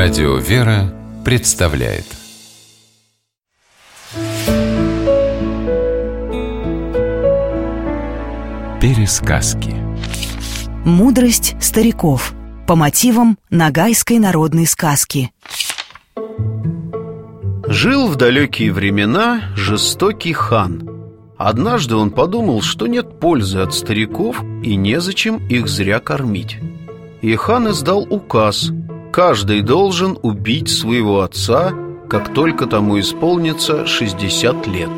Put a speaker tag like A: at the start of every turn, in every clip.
A: Радио «Вера» представляет. Пересказки.
B: Мудрость стариков. По мотивам нагайской народной сказки.
C: Жил в далекие времена жестокий хан. Однажды он подумал, что нет пользы от стариков И незачем их зря кормить. И хан издал указ Каждый должен убить своего отца, как только тому исполнится 60 лет.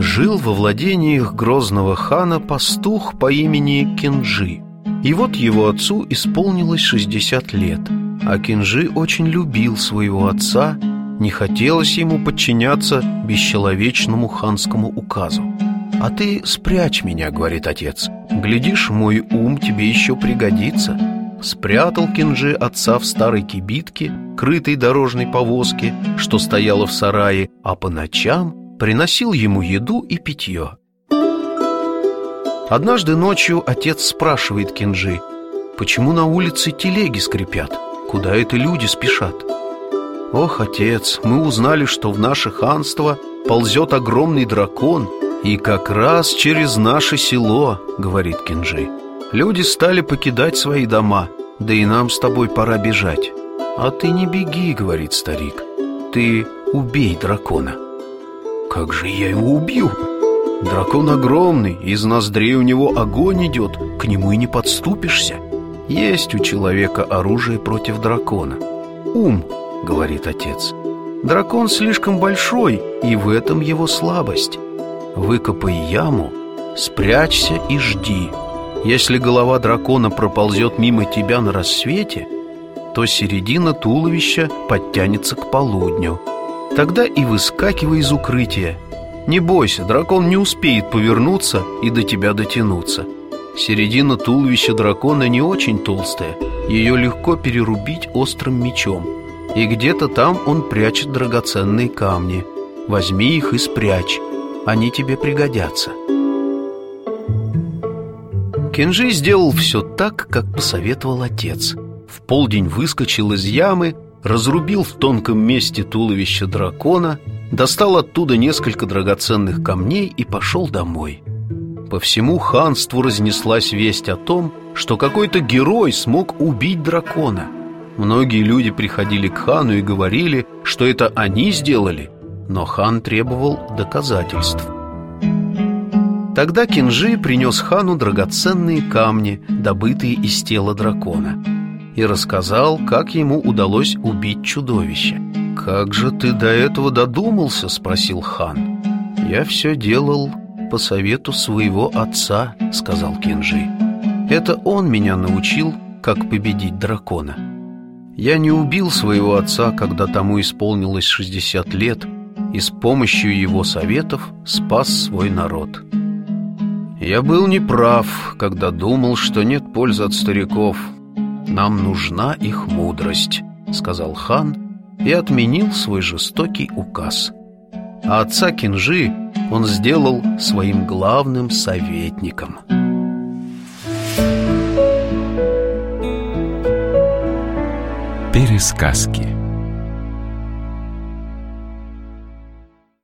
C: Жил во владениях грозного хана пастух по имени Кинжи И вот его отцу исполнилось 60 лет А Кинжи очень любил своего отца Не хотелось ему подчиняться бесчеловечному ханскому указу. «А ты спрячь меня», — говорит отец «Глядишь, мой ум тебе еще пригодится» спрятал Кинжи отца в старой кибитке, крытой дорожной повозке, что стояла в сарае, а по ночам приносил ему еду и питье. Однажды ночью отец спрашивает Кинжи, почему на улице телеги скрипят, куда это люди спешат. «Ох, отец, мы узнали, что в наше ханство ползет огромный дракон, и как раз через наше село», — говорит Кинжи. Люди стали покидать свои дома, да и нам с тобой пора бежать. А ты не беги, говорит старик. Ты убей дракона. Как же я его убью? Дракон огромный, из ноздрей у него огонь идет, к нему и не подступишься. Есть у человека оружие против дракона. Ум, говорит отец. Дракон слишком большой, и в этом его слабость. Выкопай яму, спрячься и жди, если голова дракона проползет мимо тебя на рассвете, то середина туловища подтянется к полудню. Тогда и выскакивай из укрытия. Не бойся, дракон не успеет повернуться и до тебя дотянуться. Середина туловища дракона не очень толстая, ее легко перерубить острым мечом. И где-то там он прячет драгоценные камни. Возьми их и спрячь, они тебе пригодятся. Кенжи сделал все так, как посоветовал отец. В полдень выскочил из ямы, разрубил в тонком месте туловище дракона, достал оттуда несколько драгоценных камней и пошел домой. По всему ханству разнеслась весть о том, что какой-то герой смог убить дракона. Многие люди приходили к хану и говорили, что это они сделали, но хан требовал доказательств. Тогда Кинжи принес хану драгоценные камни, добытые из тела дракона, и рассказал, как ему удалось убить чудовище. «Как же ты до этого додумался?» – спросил хан. «Я все делал по совету своего отца», – сказал Кинжи. «Это он меня научил, как победить дракона. Я не убил своего отца, когда тому исполнилось 60 лет, и с помощью его советов спас свой народ». Я был неправ, когда думал, что нет пользы от стариков. Нам нужна их мудрость, сказал хан и отменил свой жестокий указ. А отца Кинжи он сделал своим главным советником.
A: Пересказки